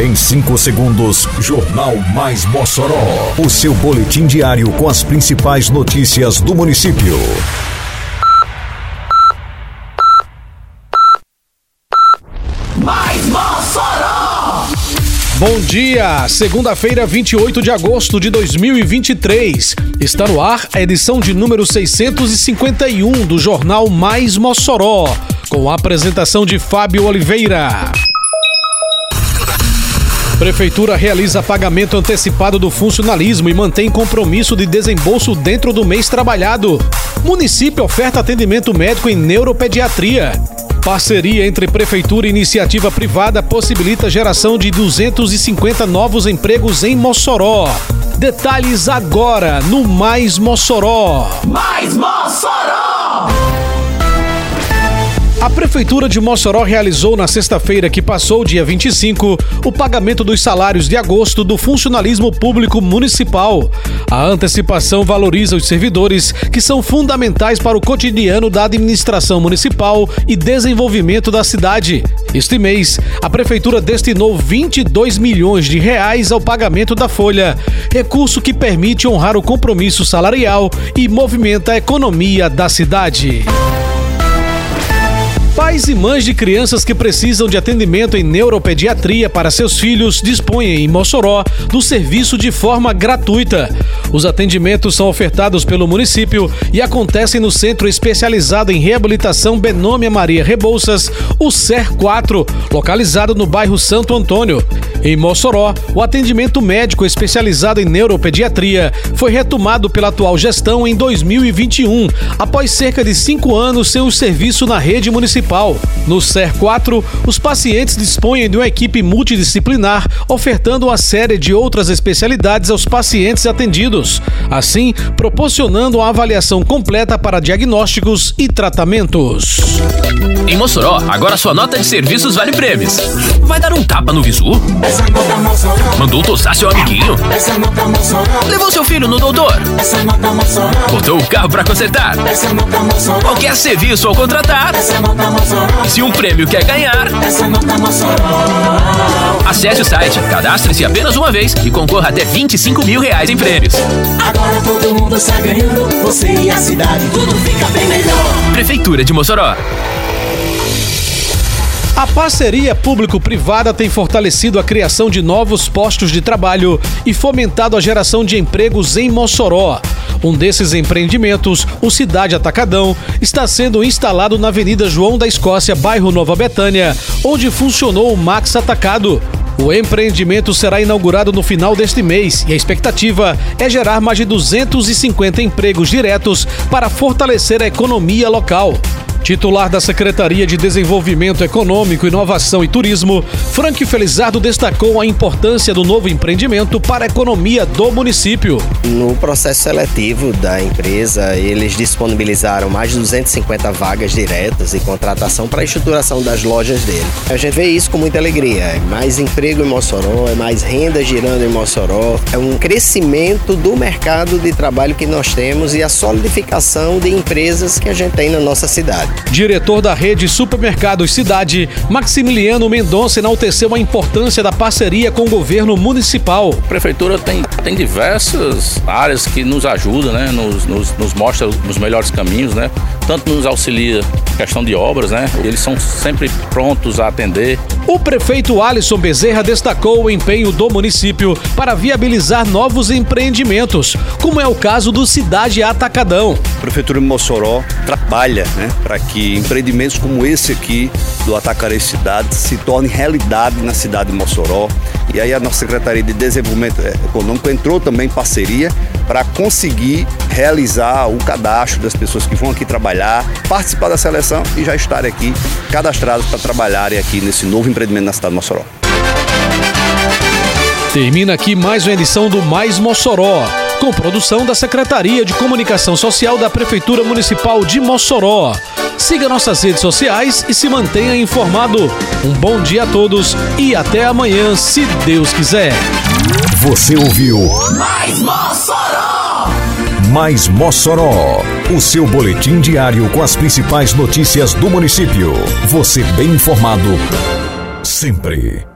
Em 5 segundos, Jornal Mais Mossoró. O seu boletim diário com as principais notícias do município. Mais Mossoró! Bom dia, segunda-feira, 28 de agosto de 2023. Está no ar a edição de número 651 do Jornal Mais Mossoró, com a apresentação de Fábio Oliveira. Prefeitura realiza pagamento antecipado do funcionalismo e mantém compromisso de desembolso dentro do mês trabalhado. Município oferta atendimento médico em neuropediatria. Parceria entre Prefeitura e iniciativa privada possibilita geração de 250 novos empregos em Mossoró. Detalhes agora no Mais Mossoró. Mais Mossoró! A Prefeitura de Mossoró realizou na sexta-feira que passou, dia 25, o pagamento dos salários de agosto do funcionalismo público municipal. A antecipação valoriza os servidores, que são fundamentais para o cotidiano da administração municipal e desenvolvimento da cidade. Este mês, a Prefeitura destinou 22 milhões de reais ao pagamento da folha, recurso que permite honrar o compromisso salarial e movimenta a economia da cidade. Pais e mães de crianças que precisam de atendimento em neuropediatria para seus filhos dispõem em Mossoró do serviço de forma gratuita. Os atendimentos são ofertados pelo município e acontecem no Centro Especializado em Reabilitação Benômia Maria Rebouças, o SER 4, localizado no bairro Santo Antônio. Em Mossoró, o atendimento médico especializado em neuropediatria foi retomado pela atual gestão em 2021, após cerca de cinco anos sem o serviço na rede municipal. No SER 4, os pacientes dispõem de uma equipe multidisciplinar, ofertando uma série de outras especialidades aos pacientes atendidos, assim proporcionando uma avaliação completa para diagnósticos e tratamentos. Em Mossoró, agora sua nota de serviços vale prêmios. Vai dar um tapa no visu? Mandou tosar seu amiguinho? Levou seu filho no doutor? Botou o carro para consertar? Qualquer serviço ao contratar? Se um prêmio quer ganhar? Acesse o site, cadastre-se apenas uma vez e concorra até 25 mil reais em prêmios. Agora todo mundo está ganhando, você e a cidade, tudo fica bem melhor. Prefeitura de Mossoró. A parceria público-privada tem fortalecido a criação de novos postos de trabalho e fomentado a geração de empregos em Mossoró. Um desses empreendimentos, o Cidade Atacadão, está sendo instalado na Avenida João da Escócia, bairro Nova Betânia, onde funcionou o Max Atacado. O empreendimento será inaugurado no final deste mês e a expectativa é gerar mais de 250 empregos diretos para fortalecer a economia local. Titular da Secretaria de Desenvolvimento Econômico, Inovação e Turismo, Frank Felizardo destacou a importância do novo empreendimento para a economia do município. No processo seletivo da empresa, eles disponibilizaram mais de 250 vagas diretas e contratação para a estruturação das lojas dele. A gente vê isso com muita alegria. É mais emprego em Mossoró, é mais renda girando em Mossoró, é um crescimento do mercado de trabalho que nós temos e a solidificação de empresas que a gente tem na nossa cidade. Diretor da rede Supermercados Cidade, Maximiliano Mendonça enalteceu a importância da parceria com o governo municipal. A prefeitura tem, tem diversas áreas que nos ajudam, né? Nos, nos, nos mostra os melhores caminhos, né? Tanto nos auxilia em questão de obras, né? Eles são sempre prontos a atender. O prefeito Alisson Bezerra destacou o empenho do município para viabilizar novos empreendimentos, como é o caso do Cidade Atacadão. A Prefeitura de Mossoró trabalha né, para que empreendimentos como esse aqui do Atacarei Cidade se tornem realidade na cidade de Mossoró. E aí a nossa Secretaria de Desenvolvimento Econômico entrou também em parceria para conseguir realizar o cadastro das pessoas que vão aqui trabalhar, participar da seleção e já estarem aqui cadastrados para trabalharem aqui nesse novo empreendimento na cidade de Mossoró. Termina aqui mais uma edição do Mais Mossoró, com produção da Secretaria de Comunicação Social da Prefeitura Municipal de Mossoró. Siga nossas redes sociais e se mantenha informado. Um bom dia a todos e até amanhã, se Deus quiser. Você ouviu Mais Mossoró! Mais Mossoró, o seu boletim diário com as principais notícias do município. Você bem informado sempre.